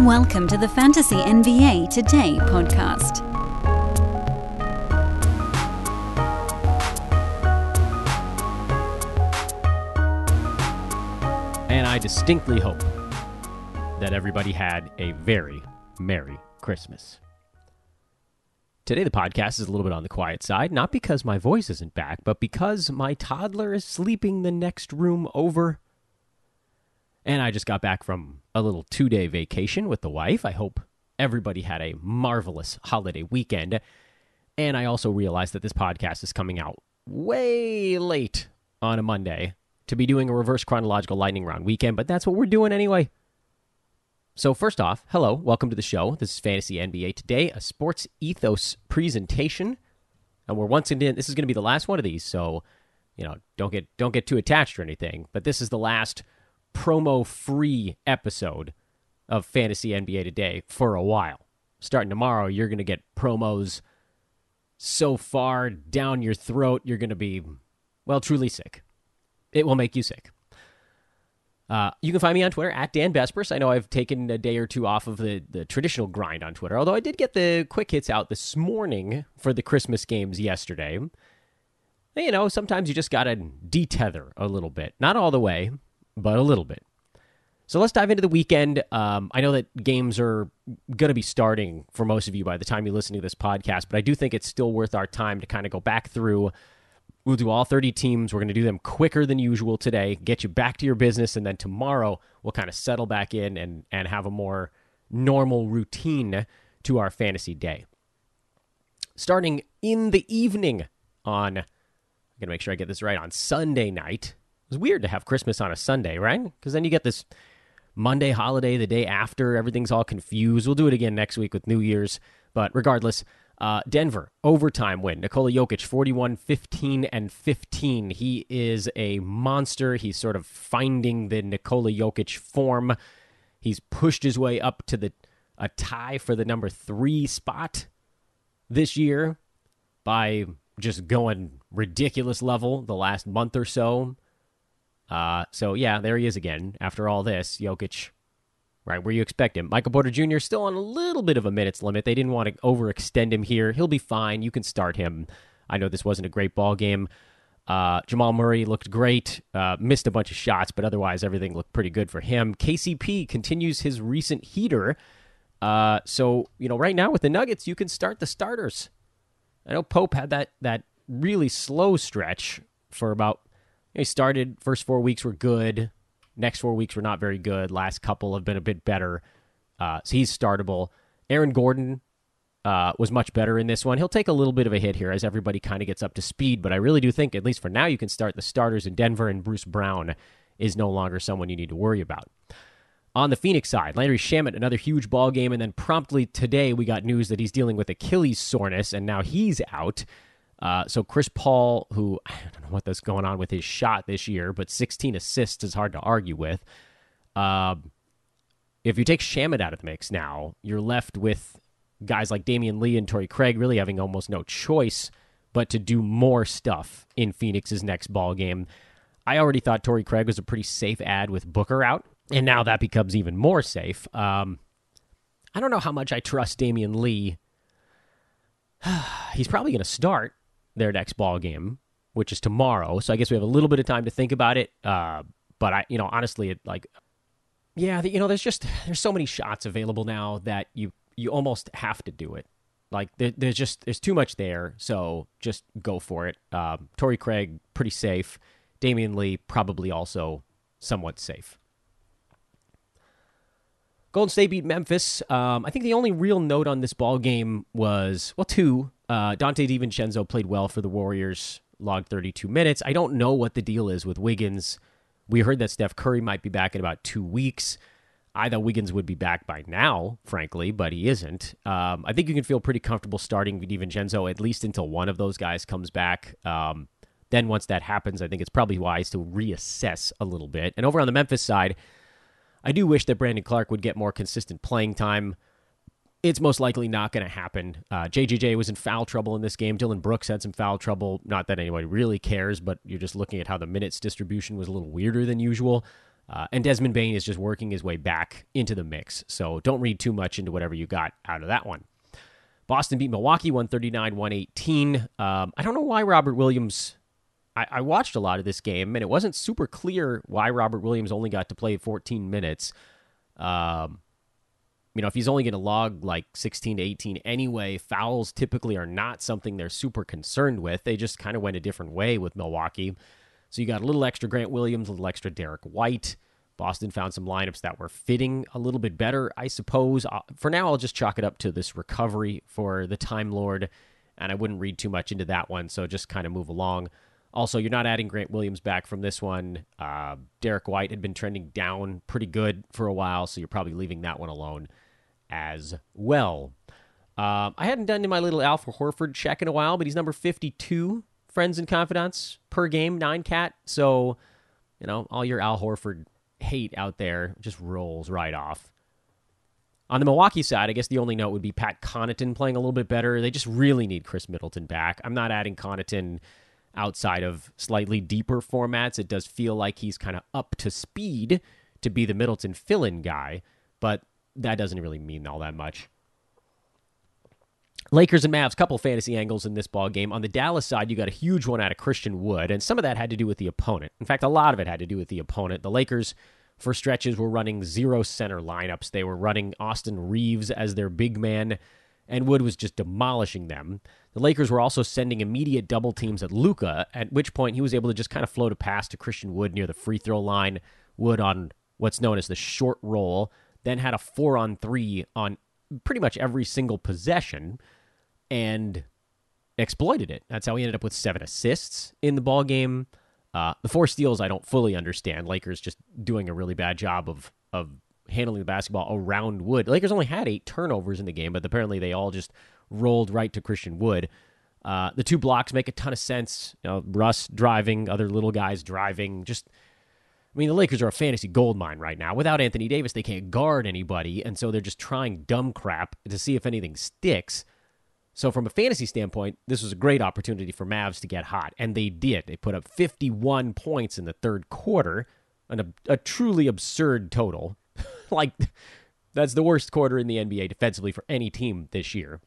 Welcome to the Fantasy NBA Today podcast. And I distinctly hope that everybody had a very Merry Christmas. Today, the podcast is a little bit on the quiet side, not because my voice isn't back, but because my toddler is sleeping the next room over. And I just got back from a little two day vacation with the wife. I hope everybody had a marvelous holiday weekend. And I also realized that this podcast is coming out way late on a Monday to be doing a reverse chronological lightning round weekend, but that's what we're doing anyway. So, first off, hello, welcome to the show. This is Fantasy NBA Today, a sports ethos presentation. And we're once again, this is going to be the last one of these, so, you know, don't get don't get too attached or anything, but this is the last promo free episode of Fantasy NBA Today for a while. Starting tomorrow, you're going to get promos so far down your throat, you're going to be, well, truly sick. It will make you sick. Uh, you can find me on Twitter at Dan Besbris. I know I've taken a day or two off of the, the traditional grind on Twitter, although I did get the quick hits out this morning for the Christmas games yesterday. You know, sometimes you just got to detether a little bit. Not all the way, but a little bit. So let's dive into the weekend. Um, I know that games are going to be starting for most of you by the time you listen to this podcast, but I do think it's still worth our time to kind of go back through. We'll do all 30 teams. We're going to do them quicker than usual today, get you back to your business, and then tomorrow we'll kind of settle back in and, and have a more normal routine to our fantasy day. Starting in the evening on, I'm going to make sure I get this right, on Sunday night. Was weird to have Christmas on a Sunday, right? Because then you get this Monday holiday the day after. Everything's all confused. We'll do it again next week with New Year's. But regardless, uh, Denver, overtime win. Nikola Jokic, 41 15 and 15. He is a monster. He's sort of finding the Nikola Jokic form. He's pushed his way up to the a tie for the number three spot this year by just going ridiculous level the last month or so. Uh, so yeah, there he is again. After all this, Jokic, right where you expect him. Michael Porter Jr. still on a little bit of a minutes limit. They didn't want to overextend him here. He'll be fine. You can start him. I know this wasn't a great ball game. Uh, Jamal Murray looked great, uh, missed a bunch of shots, but otherwise everything looked pretty good for him. KCP continues his recent heater. Uh, so you know, right now with the Nuggets, you can start the starters. I know Pope had that that really slow stretch for about. He started first four weeks were good. Next four weeks were not very good. Last couple have been a bit better. Uh, so he's startable. Aaron Gordon uh, was much better in this one. He'll take a little bit of a hit here as everybody kind of gets up to speed, but I really do think, at least for now, you can start the starters in Denver, and Bruce Brown is no longer someone you need to worry about. On the Phoenix side, Landry Shamet, another huge ball game, and then promptly today we got news that he's dealing with Achilles soreness, and now he's out. Uh, so Chris Paul, who I don't know what's going on with his shot this year, but 16 assists is hard to argue with. Uh, if you take Shamet out of the mix now, you're left with guys like Damion Lee and Torrey Craig really having almost no choice but to do more stuff in Phoenix's next ball game. I already thought Torrey Craig was a pretty safe ad with Booker out, and now that becomes even more safe. Um, I don't know how much I trust Damion Lee. He's probably going to start their next ball game, which is tomorrow. So I guess we have a little bit of time to think about it. Uh, but I, you know, honestly, it like, yeah, you know, there's just there's so many shots available now that you you almost have to do it. Like there, there's just there's too much there, so just go for it. Um, Craig pretty safe. Damion Lee probably also somewhat safe. Golden State beat Memphis. Um, I think the only real note on this ball game was well, two. Uh, Donte DiVincenzo played well for the Warriors, logged 32 minutes. I don't know what the deal is with Wiggins. We heard that Steph Curry might be back in about two weeks. I thought Wiggins would be back by now, frankly, but he isn't. Um, I think you can feel pretty comfortable starting DiVincenzo at least until one of those guys comes back. Um, then once that happens, I think it's probably wise to reassess a little bit. And over on the Memphis side, I do wish that Brandon Clarke would get more consistent playing time. It's most likely not going to happen. Uh, JJJ was in foul trouble in this game. Dillon Brooks had some foul trouble. Not that anybody really cares, but you're just looking at how the minutes distribution was a little weirder than usual. Uh, and Desmond Bane is just working his way back into the mix. So don't read too much into whatever you got out of that one. Boston beat Milwaukee 139 118. Um, I don't know why Robert Williams. I, I, watched a lot of this game, and it wasn't super clear why Robert Williams only got to play 14 minutes. Um, you know, if he's only going to log like 16 to 18 anyway, fouls typically are not something they're super concerned with. They just kind of went a different way with Milwaukee. So you got a little extra Grant Williams, a little extra Derrick White. Boston found some lineups that were fitting a little bit better, I suppose. Uh, for now, I'll just chalk it up to this recovery for the Time Lord, and I wouldn't read too much into that one, so just kind of move along. Also, you're not adding Grant Williams back from this one. Uh, Derrick White had been trending down pretty good for a while, so you're probably leaving that one alone as well. Um, I hadn't done my little Al Horford check in a while, but he's number 52, friends and confidants per game, nine cat. So, you know, all your Al Horford hate out there just rolls right off. On the Milwaukee side, I guess the only note would be Pat Connaughton playing a little bit better. They just really need Khris Middleton back. I'm not adding Connaughton outside of slightly deeper formats. It does feel like he's kind of up to speed to be the Middleton fill in guy, but that doesn't really mean all that much. Lakers and Mavs, couple fantasy angles in this ball game. On the Dallas side, you got a huge one out of Christian Wood, and some of that had to do with the opponent. In fact, a lot of it had to do with the opponent. The Lakers, for stretches, were running zero center lineups. They were running Austin Reaves as their big man, and Wood was just demolishing them. The Lakers were also sending immediate double teams at Luka, at which point he was able to just kind of float a pass to Christian Wood near the free throw line. Wood on what's known as the short roll then had a four on three on pretty much every single possession and exploited it. That's how he ended up with seven assists in the ball game. Uh, the four steals I don't fully understand. Lakers just doing a really bad job of of handling the basketball around Wood. Lakers only had eight turnovers in the game, but apparently they all just rolled right to Christian Wood. Uh, the two blocks make a ton of sense. You know, Russ driving, other little guys driving, just I mean, the Lakers are a fantasy gold mine right now. Without Anthony Davis, they can't guard anybody, and so they're just trying dumb crap to see if anything sticks. So, from a fantasy standpoint, this was a great opportunity for Mavs to get hot, and they did. They put up 51 points in the third quarter, an, a, truly absurd total. like, that's the worst quarter in the NBA defensively for any team this year.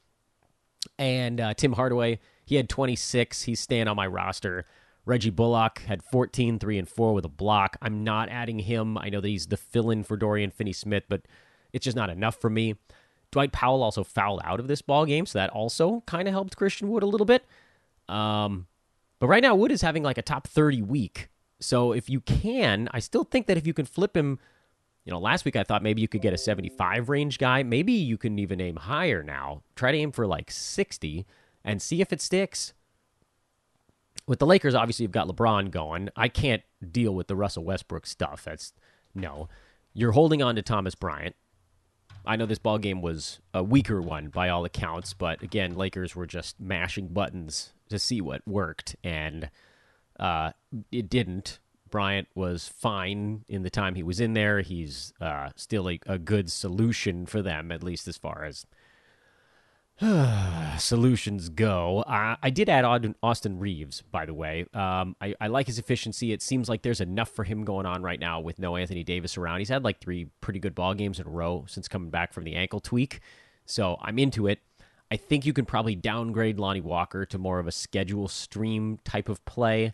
And uh, Tim Hardaway, he had 26. He's staying on my roster. Reggie Bullock had 14, 3, and 4 with a block. I'm not adding him. I know that he's the fill in for Dorian Finney Smith, but it's just not enough for me. Dwight Powell also fouled out of this ball game, so that also kind of helped Christian Wood a little bit. Um, but right now, Wood is having like a top 30 week. So if you can, I still think that if you can flip him, you know, last week I thought maybe you could get a 75 range guy. Maybe you can even aim higher now. Try to aim for like 60 and see if it sticks with the Lakers, obviously you've got LeBron going. I can't deal with the Russell Westbrook stuff. That's no. You're holding on to Thomas Bryant. I know this ball game was a weaker one by all accounts, but again, Lakers were just mashing buttons to see what worked, and uh, it didn't. Bryant was fine in the time he was in there. He's uh, still a, a good solution for them, at least as far as solutions go. I did add Austin Reaves, by the way. Um, I, I, like his efficiency. It seems like there's enough for him going on right now with no Anthony Davis around. He's had like three pretty good ball games in a row since coming back from the ankle tweak. So I'm into it. I think you can probably downgrade Lonnie Walker to more of a schedule stream type of play.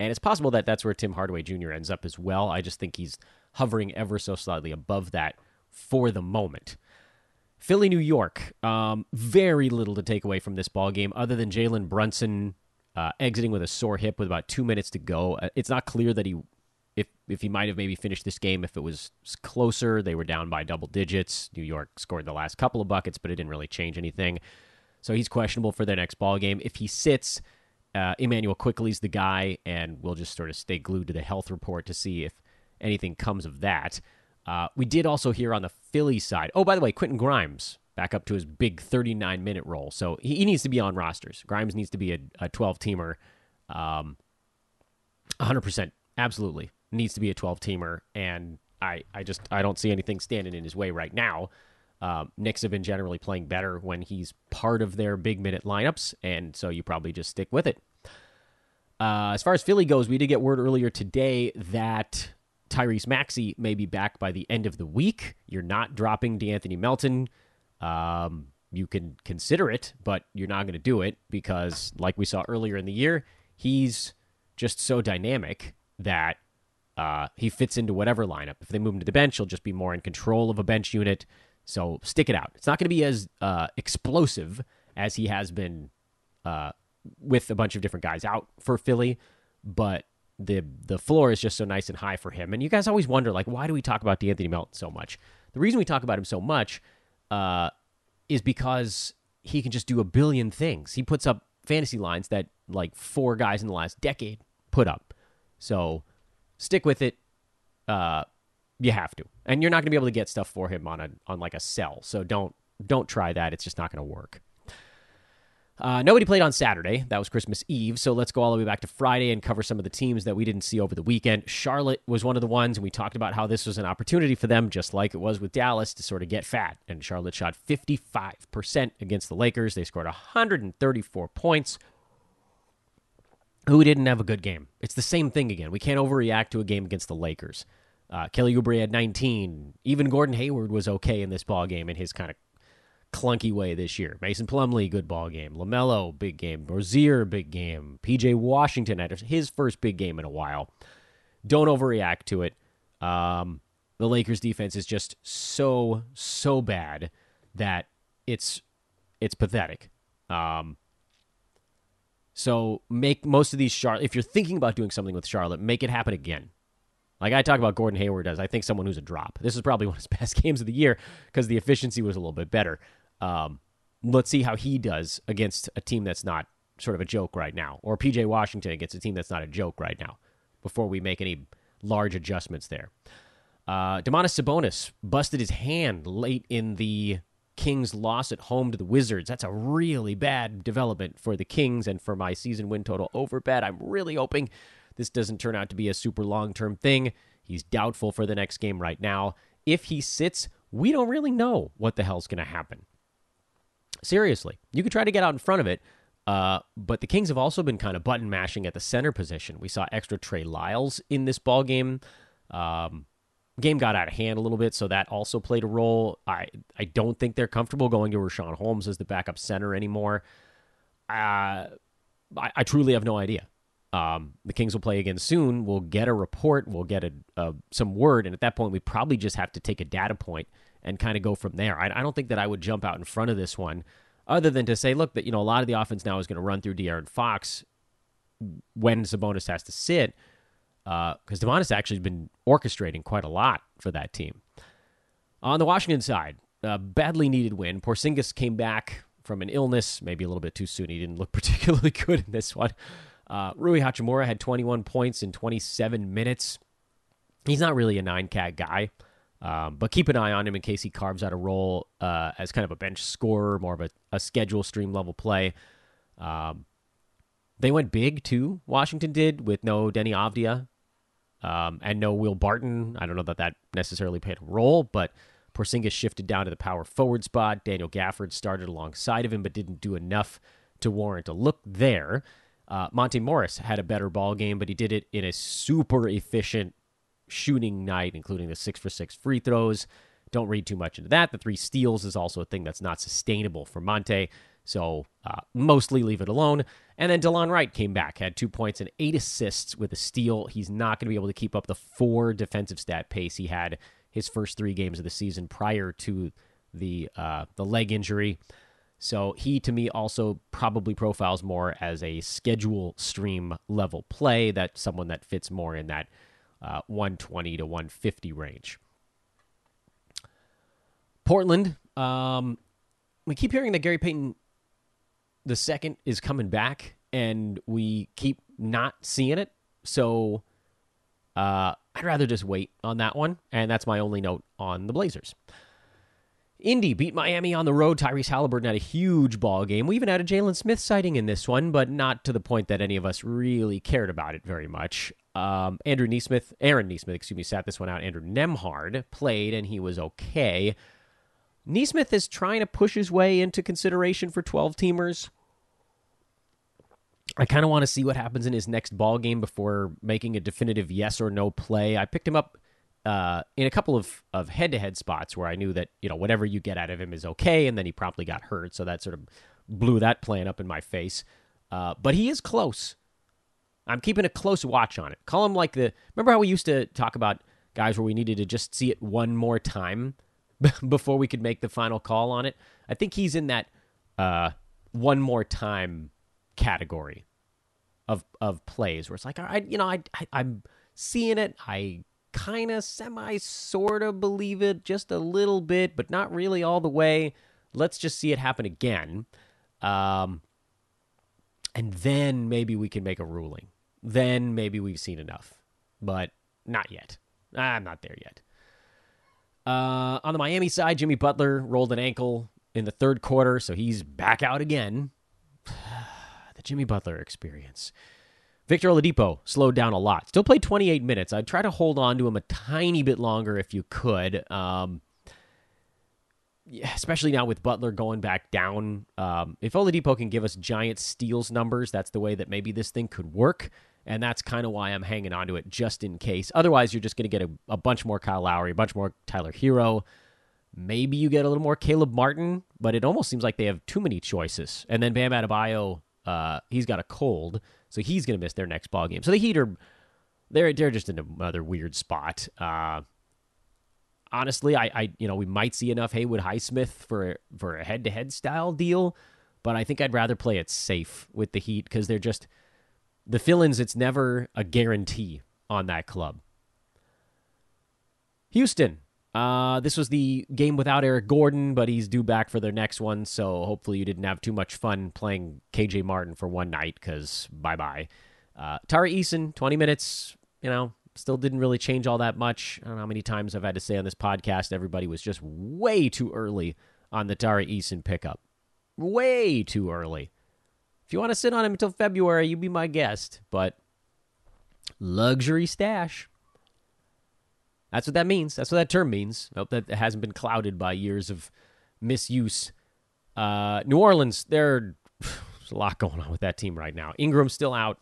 And it's possible that that's where Tim Hardaway Jr. ends up as well. I just think he's hovering ever so slightly above that for the moment. Philly, New York. Um, very little to take away from this ball game, other than Jalen Brunson uh, exiting with a sore hip with about two minutes to go. Uh, it's not clear that he, if if he might have maybe finished this game if it was closer. They were down by double digits. New York scored the last couple of buckets, but it didn't really change anything. So he's questionable for their next ball game. If he sits, uh, Immanuel Quickley's the guy, and we'll just sort of stay glued to the health report to see if anything comes of that. Uh, we did also hear on the Philly side. Oh, by the way, Quentin Grimes back up to his big 39 minute role. So he, he needs to be on rosters. Grimes needs to be a, a 12 teamer. Um, 100%. Absolutely. Needs to be a 12 teamer. And I, I just I don't see anything standing in his way right now. Um, Knicks have been generally playing better when he's part of their big minute lineups, and so you probably just stick with it. Uh, as far as Philly goes, we did get word earlier today that Tyrese Maxey may be back by the end of the week. You're not dropping De'Anthony Melton. Um, you can consider it, but you're not going to do it because, like we saw earlier in the year, he's just so dynamic that uh, he fits into whatever lineup. If they move him to the bench, he'll just be more in control of a bench unit. So stick it out. It's not going to be as uh, explosive as he has been uh, with a bunch of different guys out for Philly, but the the floor is just so nice and high for him. And you guys always wonder, like, why do we talk about De'Anthony Melton so much? The reason we talk about him so much uh, is because he can just do a billion things. He puts up fantasy lines that like four guys in the last decade put up. So stick with it. Uh, you have to, and you're not going to be able to get stuff for him on a on like a sell. So don't don't try that. It's just not going to work. Uh, nobody played on Saturday. That was Christmas Eve. So let's go all the way back to Friday and cover some of the teams that we didn't see over the weekend. Charlotte was one of the ones, and we talked about how this was an opportunity for them, just like it was with Dallas, to sort of get fat. And Charlotte shot 55% against the Lakers. They scored 134 points. Who didn't have a good game? It's the same thing again. We can't overreact to a game against the Lakers. Uh, Kelly Oubre had 19. Even Gordon Hayward was okay in this ball game in his kind of clunky way this year. Mason Plumlee, good ball game. LaMelo, big game. Rozier, big game. PJ Washington had his first big game in a while. Don't overreact to it. Um, the Lakers defense is just so so bad that it's it's pathetic. Um, so make most of these Charlotte. If you're thinking about doing something with Charlotte, make it happen again. Like I talk about Gordon Hayward as I think someone who's a drop. This is probably one of his best games of the year because the efficiency was a little bit better. Um, let's see how he does against a team that's not sort of a joke right now, or PJ Washington against a team that's not a joke right now, before we make any large adjustments there. Uh, Domantas Sabonis busted his hand late in the Kings' loss at home to the Wizards. That's a really bad development for the Kings and for my season win total over bet. I'm really hoping this doesn't turn out to be a super long term thing. He's doubtful for the next game right now. If he sits, we don't really know what the hell's going to happen. Seriously, you could try to get out in front of it, uh, but the Kings have also been kind of button mashing at the center position. We saw extra Trey Lyles in this ball game. Um, game got out of hand a little bit, so that also played a role. I I don't think they're comfortable going to Richaun Holmes as the backup center anymore. Uh, I, I truly have no idea. Um, the Kings will play again soon. We'll get a report. We'll get a, some word, and at that point, we probably just have to take a data point and kind of go from there. I, I, don't think that I would jump out in front of this one, other than to say, look, that you know a lot of the offense now is going to run through De'Aaron Fox when Sabonis has to sit, because uh, Domantas actually has been orchestrating quite a lot for that team. On the Washington side, a badly needed win. Porzingis came back from an illness, maybe a little bit too soon. He didn't look particularly good in this one. Uh, Rui Hachimura had 21 points in 27 minutes. He's not really a nine cat guy. Um, but keep an eye on him in case he carves out a role uh, as kind of a bench scorer, more of a, a schedule stream level play. Um, they went big too. Washington did with no Deni Avdija um, and no Will Barton. I don't know that that necessarily played a role, but Porzingis shifted down to the power forward spot. Daniel Gafford started alongside of him, but didn't do enough to warrant a look there. Uh, Monte Morris had a better ball game, but he did it in a super efficient shooting night, including the six for six free throws. Don't read too much into that. The three steals is also a thing that's not sustainable for Monte. So uh, mostly leave it alone. And then Delon Wright came back, had two points and eight assists with a steal. He's not going to be able to keep up the four defensive stat pace he had his first three games of the season prior to the uh, the leg injury. So he, to me, also probably profiles more as a schedule stream level play. That someone that fits more in that uh, 120 to 150 range. Portland, um, we keep hearing that Gary Payton the second is coming back, and we keep not seeing it. So uh, I'd rather just wait on that one, and that's my only note on the Blazers. Indy beat Miami on the road. Tyrese Halliburton had a huge ball game. We even had a Jalen Smith sighting in this one, but not to the point that any of us really cared about it very much. Um, Andrew Nesmith, Aaron Nesmith, excuse me, sat this one out. Andrew Nembhard played, and he was okay. Nesmith is trying to push his way into consideration for 12 teamers. I kind of want to see what happens in his next ball game before making a definitive yes or no play. I picked him up uh, in a couple of of head to head spots where I knew that you know whatever you get out of him is okay, and then he promptly got hurt, so that sort of blew that plan up in my face. Uh, but he is close. I'm keeping a close watch on it. Call him like the. Remember how we used to talk about guys where we needed to just see it one more time before we could make the final call on it? I think he's in that uh, one more time category of of plays where it's like, all right, you know, I, I I'm seeing it. I kind of semi sort of believe it just a little bit, but not really all the way. Let's just see it happen again. Um, and then maybe we can make a ruling. Then maybe we've seen enough, but not yet. I'm not there yet. Uh, on the Miami side, Jimmy Butler rolled an ankle in the third quarter, so he's back out again. the Jimmy Butler experience. Victor Oladipo slowed down a lot. Still played 28 minutes. I'd try to hold on to him a tiny bit longer if you could. Um, especially now with Butler going back down. Um, if Oladipo can give us giant steals numbers, that's the way that maybe this thing could work. And that's kind of why I'm hanging on to it just in case. Otherwise, you're just going to get a, a, bunch more Kyle Lowry, a bunch more Tyler Herro. Maybe you get a little more Caleb Martin, but it almost seems like they have too many choices. And then Bam Adebayo, uh, he's got a cold, so he's going to miss their next ball game. So the Heat are they're they're just in another weird spot. Uh, honestly, I, I you know we might see enough Haywood Highsmith for for a head to head style deal, but I think I'd rather play it safe with the Heat because they're just the fill-ins. It's never a guarantee on that club. Houston. Uh, this was the game without Eric Gordon, but he's due back for their next one. So hopefully you didn't have too much fun playing KJ Martin for one night because bye bye. Uh, Tari Eason, 20 minutes, you know, still didn't really change all that much. I don't know how many times I've had to say on this podcast, everybody was just way too early on the Tari Eason pickup. Way too early. If you want to sit on him until February, you be my guest. But luxury stash. That's what that means. That's what that term means. I hope that hasn't been clouded by years of misuse. Uh, New Orleans, there's a lot going on with that team right now. Ingram's still out.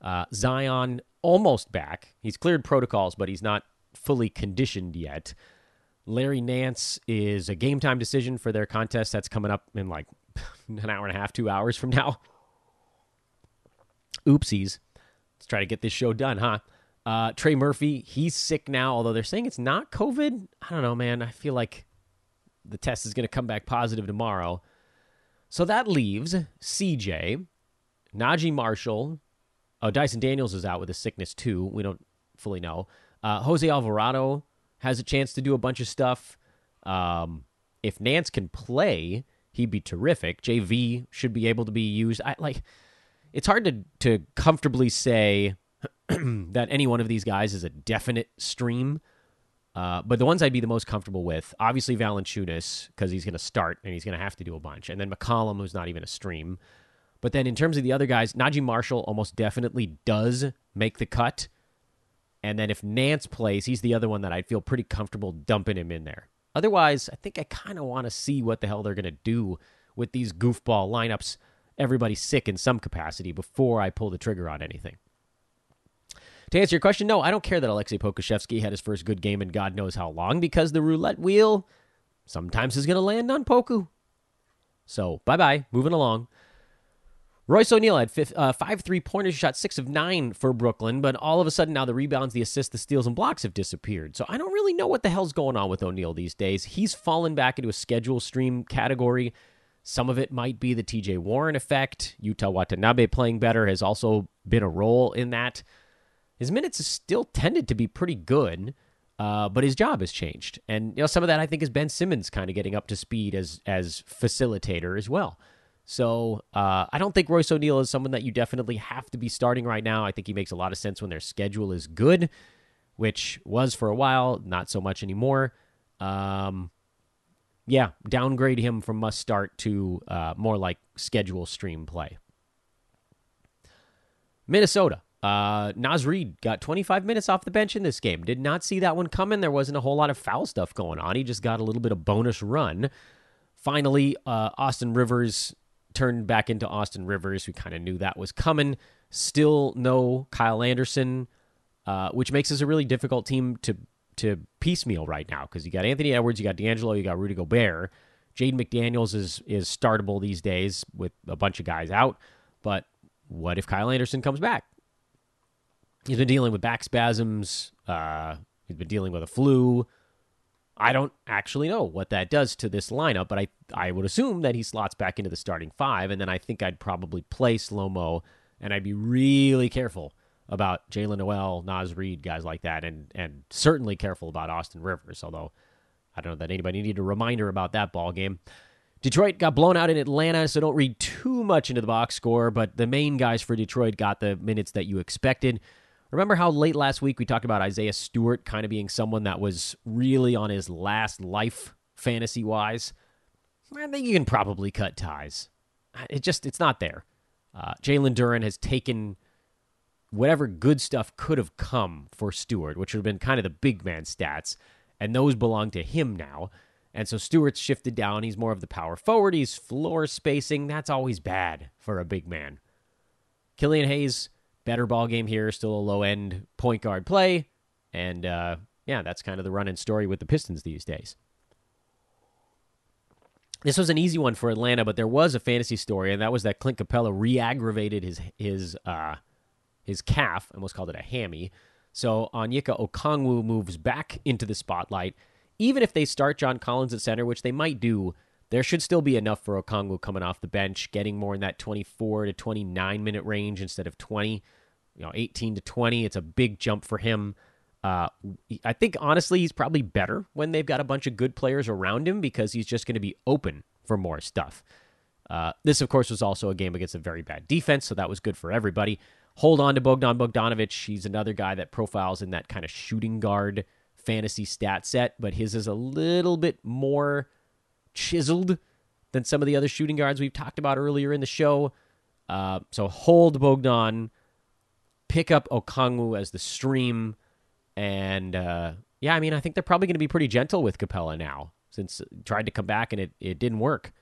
Uh, Zion almost back. He's cleared protocols, but he's not fully conditioned yet. Larry Nance is a game time decision for their contest that's coming up in like an hour and a half, two hours from now. Oopsies. Let's try to get this show done, huh? Uh, Trey Murphy, he's sick now, although they're saying it's not COVID. I don't know, man. I feel like the test is going to come back positive tomorrow. So that leaves CJ, Naji Marshall, Oh, Dyson Daniels is out with a sickness too. We don't fully know. Uh, Jose Alvarado has a chance to do a bunch of stuff. Um, if Nance can play, he'd be terrific. JV should be able to be used. I like. It's hard to to comfortably say that any one of these guys is a definite stream. Uh, but the ones I'd be the most comfortable with, obviously Valanciunas, because he's going to start and he's going to have to do a bunch, and then McCollum, who's not even a stream. But then in terms of the other guys, Naji Marshall almost definitely does make the cut. And then if Nance plays, he's the other one that I'd feel pretty comfortable dumping him in there. Otherwise, I think I kind of want to see what the hell they're going to do with these goofball lineups. Everybody's sick in some capacity before I pull the trigger on anything. To answer your question, no, I don't care that Alexei Pokusevski had his first good game in God knows how long because the roulette wheel sometimes is going to land on Poku. So, bye bye, moving along. Royce O'Neale had five, uh, five three pointers, shot six of nine for Brooklyn, but all of a sudden now the rebounds, the assists, the steals, and blocks have disappeared. So I don't really know what the hell's going on with O'Neale these days. He's fallen back into a schedule stream category. Some of it might be the TJ Warren effect. Yuta Watanabe playing better has also been a role in that. His minutes have still tended to be pretty good, uh, but his job has changed. And you know, some of that I think is Ben Simmons kind of getting up to speed as as facilitator as well. So uh, I don't think Royce O'Neale is someone that you definitely have to be starting right now. I think he makes a lot of sense when their schedule is good, which was for a while, not so much anymore. Um, yeah, downgrade him from must start to uh, more like schedule stream play. Minnesota. Uh, Naz Reid got 25 minutes off the bench in this game. Did not see that one coming. There wasn't a whole lot of foul stuff going on. He just got a little bit of bonus run. Finally, uh, Austin Rivers turned back into Austin Rivers. We kind of knew that was coming. Still no Kyle Anderson, uh, which makes this a really difficult team to to piecemeal right now because you got Anthony Edwards, you got D'Angelo, you got Rudy Gobert. Jaden McDaniels is is startable these days with a bunch of guys out. But what if Kyle Anderson comes back? He's been dealing with back spasms. Uh, he's been dealing with a flu. I don't actually know what that does to this lineup, but I I would assume that he slots back into the starting five, and then I think I'd probably play slow mo, and I'd be really careful about Jaylen Nowell, Naz Reid, guys like that, and and certainly careful about Austin Rivers. Although I don't know that anybody needed a reminder about that ball game. Detroit got blown out in Atlanta, so don't read too much into the box score. But the main guys for Detroit got the minutes that you expected. Remember how late last week we talked about Isaiah Stewart kind of being someone that was really on his last life fantasy wise? I think you can probably cut ties. It just it's not there. Uh, Jalen Duren has taken whatever good stuff could have come for Stewart, which would have been kind of the big man stats, and those belong to him now. And so Stewart's shifted down. He's more of the power forward. He's floor spacing. That's always bad for a big man. Killian Hayes better ball game here, still a low end point guard play, and uh, yeah, that's kind of the running story with the Pistons these days. This was an easy one for Atlanta, but there was a fantasy story, and that was that Clint Capela re-aggravated his his uh, his calf, almost called it a hammy. So Onyeka Okongwu moves back into the spotlight. Even if they start John Collins at center, which they might do, there should still be enough for Okongwu coming off the bench, getting more in that 24 to 29 minute range instead of 20, you know, 18 to 20. It's a big jump for him. Uh, I think honestly, he's probably better when they've got a bunch of good players around him because he's just going to be open for more stuff. Uh, this, of course, was also a game against a very bad defense, so that was good for everybody. Hold on to Bogdan Bogdanovic. He's another guy that profiles in that kind of shooting guard fantasy stat set, but his is a little bit more chiseled than some of the other shooting guards we've talked about earlier in the show. Uh, so hold Bogdan, pick up Okongwu as the stream, and uh, yeah, I mean, I think they're probably going to be pretty gentle with Capela now since tried to come back and it, it didn't work.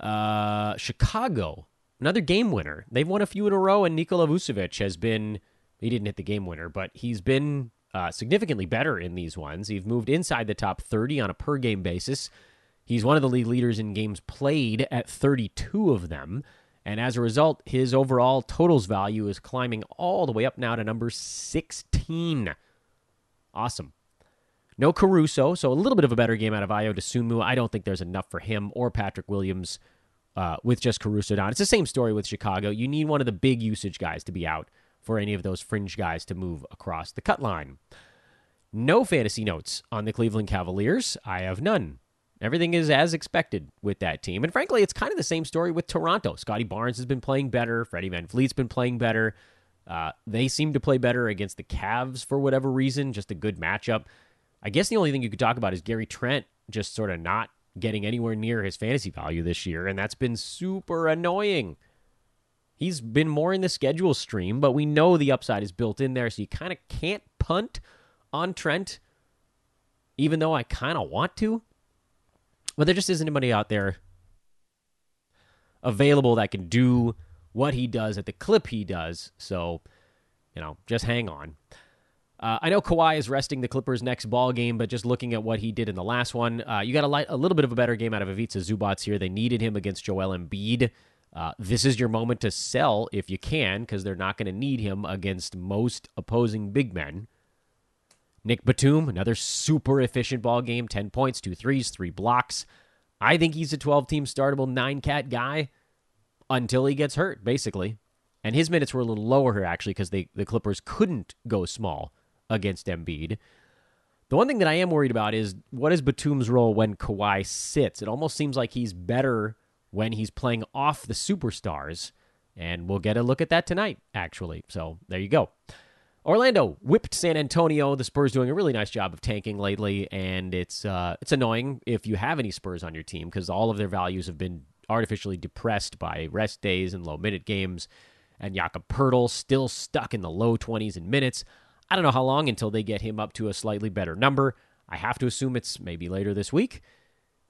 Uh, Chicago, another game winner. They've won a few in a row, and Nikola Vucevic has been, he didn't hit the game winner, but he's been uh, significantly better in these ones. He's moved inside the top 30 on a per game basis. He's one of the league leaders in games played at 32 of them. And as a result, his overall totals value is climbing all the way up now to number 16. Awesome. No Caruso, so a little bit of a better game out of Dosunmu. I don't think there's enough for him or Patrick Williams uh, with just Caruso down. It's the same story with Chicago. You need one of the big usage guys to be out for any of those fringe guys to move across the cut line. No fantasy notes on the Cleveland Cavaliers. I have none. Everything is as expected with that team. And frankly, it's kind of the same story with Toronto. Scottie Barnes has been playing better. Freddie VanVleet's been playing better. Uh, they seem to play better against the Cavs for whatever reason. Just a good matchup. I guess the only thing you could talk about is Gary Trent just sort of not getting anywhere near his fantasy value this year, and that's been super annoying. He's been more in the schedule stream, but we know the upside is built in there, so you kind of can't punt on Trent, even though I kind of want to. But there just isn't anybody out there available that can do what he does at the clip he does. So, you know, just hang on. Uh, I know Kawhi is resting the Clippers' next ball game, but just looking at what he did in the last one, uh, you got a, light, a little bit of a better game out of Ivica Zubac here. They needed him against Joel Embiid. Uh, this is your moment to sell if you can, because they're not going to need him against most opposing big men. Nick Batum, another super efficient ball game 10 points, two threes, three blocks. I think he's a 12 team startable nine cat guy until he gets hurt, basically. And his minutes were a little lower here, actually, because the Clippers couldn't go small against Embiid. The one thing that I am worried about is what is Batum's role when Kawhi sits? It almost seems like he's better when he's playing off the superstars. And we'll get a look at that tonight, actually. So there you go. Orlando whipped San Antonio. The Spurs doing a really nice job of tanking lately, and it's uh, it's annoying if you have any Spurs on your team because all of their values have been artificially depressed by rest days and low minute games. And Jakob Poeltl still stuck in the low 20s in minutes. I don't know how long until they get him up to a slightly better number. I have to assume it's maybe later this week.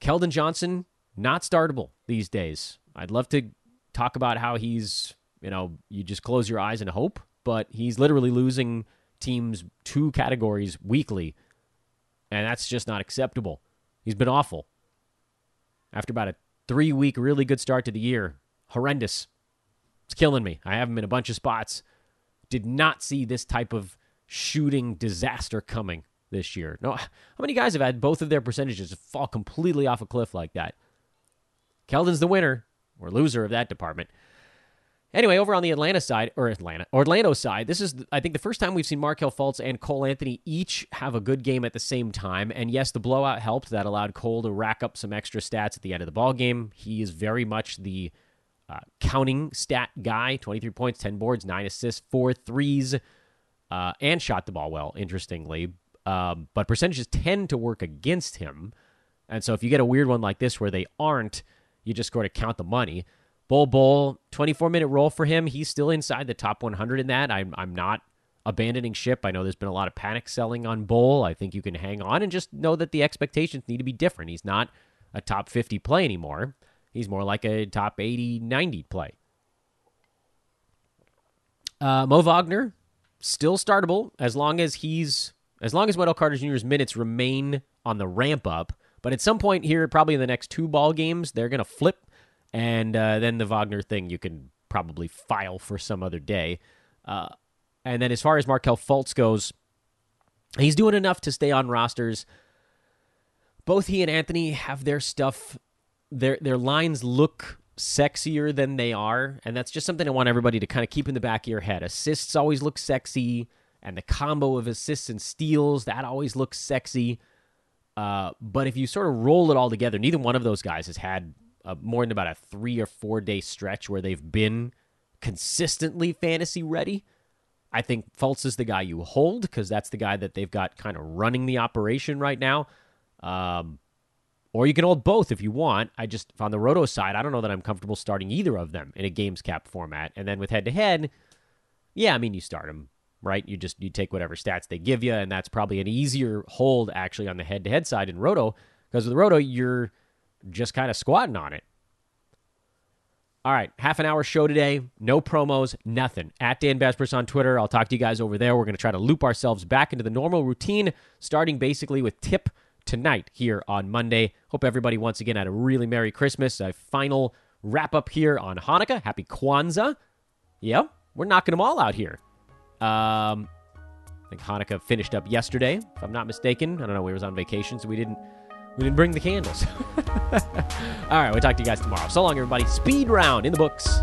Keldon Johnson not startable these days. I'd love to talk about how he's, you know, you just close your eyes and hope, but he's literally losing teams two categories weekly, and that's just not acceptable. He's been awful. After about a three week, really good start to the year, horrendous. It's killing me. I have him in a bunch of spots. Did not see this type of shooting disaster coming this year. No, how many guys have had both of their percentages fall completely off a cliff like that? Keldon's the winner or loser of that department. Anyway, over on the Atlanta side, or Atlanta, Orlando side, this is, I think, the first time we've seen Markelle Fultz and Cole Anthony each have a good game at the same time. And yes, the blowout helped. That allowed Cole to rack up some extra stats at the end of the ball game. He is very much the uh, counting stat guy 23 points, 10 boards, 9 assists, 4 threes, uh, and shot the ball well, interestingly. Um, but percentages tend to work against him. And so if you get a weird one like this where they aren't, you just sort of count the money. Bol Bol, 24 minute role for him. He's still inside the top 100 in that. I'm, I'm not abandoning ship. I know there's been a lot of panic selling on Bol. I think you can hang on and just know that the expectations need to be different. He's not a top 50 play anymore. He's more like a top 80, 90 play. Uh, Mo Wagner, still startable as long as he's as long as Wendell Carter Jr.'s minutes remain on the ramp up. But at some point here, probably in the next two ball games, they're going to flip and uh, then the Wagner thing you can probably file for some other day. Uh, and then as far as Markelle Fultz goes, he's doing enough to stay on rosters. Both he and Anthony have their stuff. Their their lines look sexier than they are, and that's just something I want everybody to kind of keep in the back of your head. Assists always look sexy, and the combo of assists and steals that always looks sexy. Uh, but if you sort of roll it all together, neither one of those guys has had uh, more than about a three or four day stretch where they've been consistently fantasy ready. I think Fultz is the guy you hold because that's the guy that they've got kind of running the operation right now. Um, or you can hold both if you want. I just on the Roto side, I don't know that I'm comfortable starting either of them in a games cap format. And then with head to head, yeah, I mean you start them right. You just you take whatever stats they give you, and that's probably an easier hold actually on the head to head side in Roto because with Roto you're just kind of squatting on it. All right, half an hour show today. No promos, nothing. At Dan Besbris on Twitter. I'll talk to you guys over there. We're going to try to loop ourselves back into the normal routine, starting basically with tip tonight here on Monday. Hope everybody once again had a really Merry Christmas. A final wrap up here on Hanukkah. Happy Kwanzaa. Yep, we're knocking them all out here. Um, I think Hanukkah finished up yesterday, if I'm not mistaken. I don't know. We was on vacation, so we didn't we didn't bring the candles. All right, we'll talk to you guys tomorrow. So long, everybody. Speed round in the books.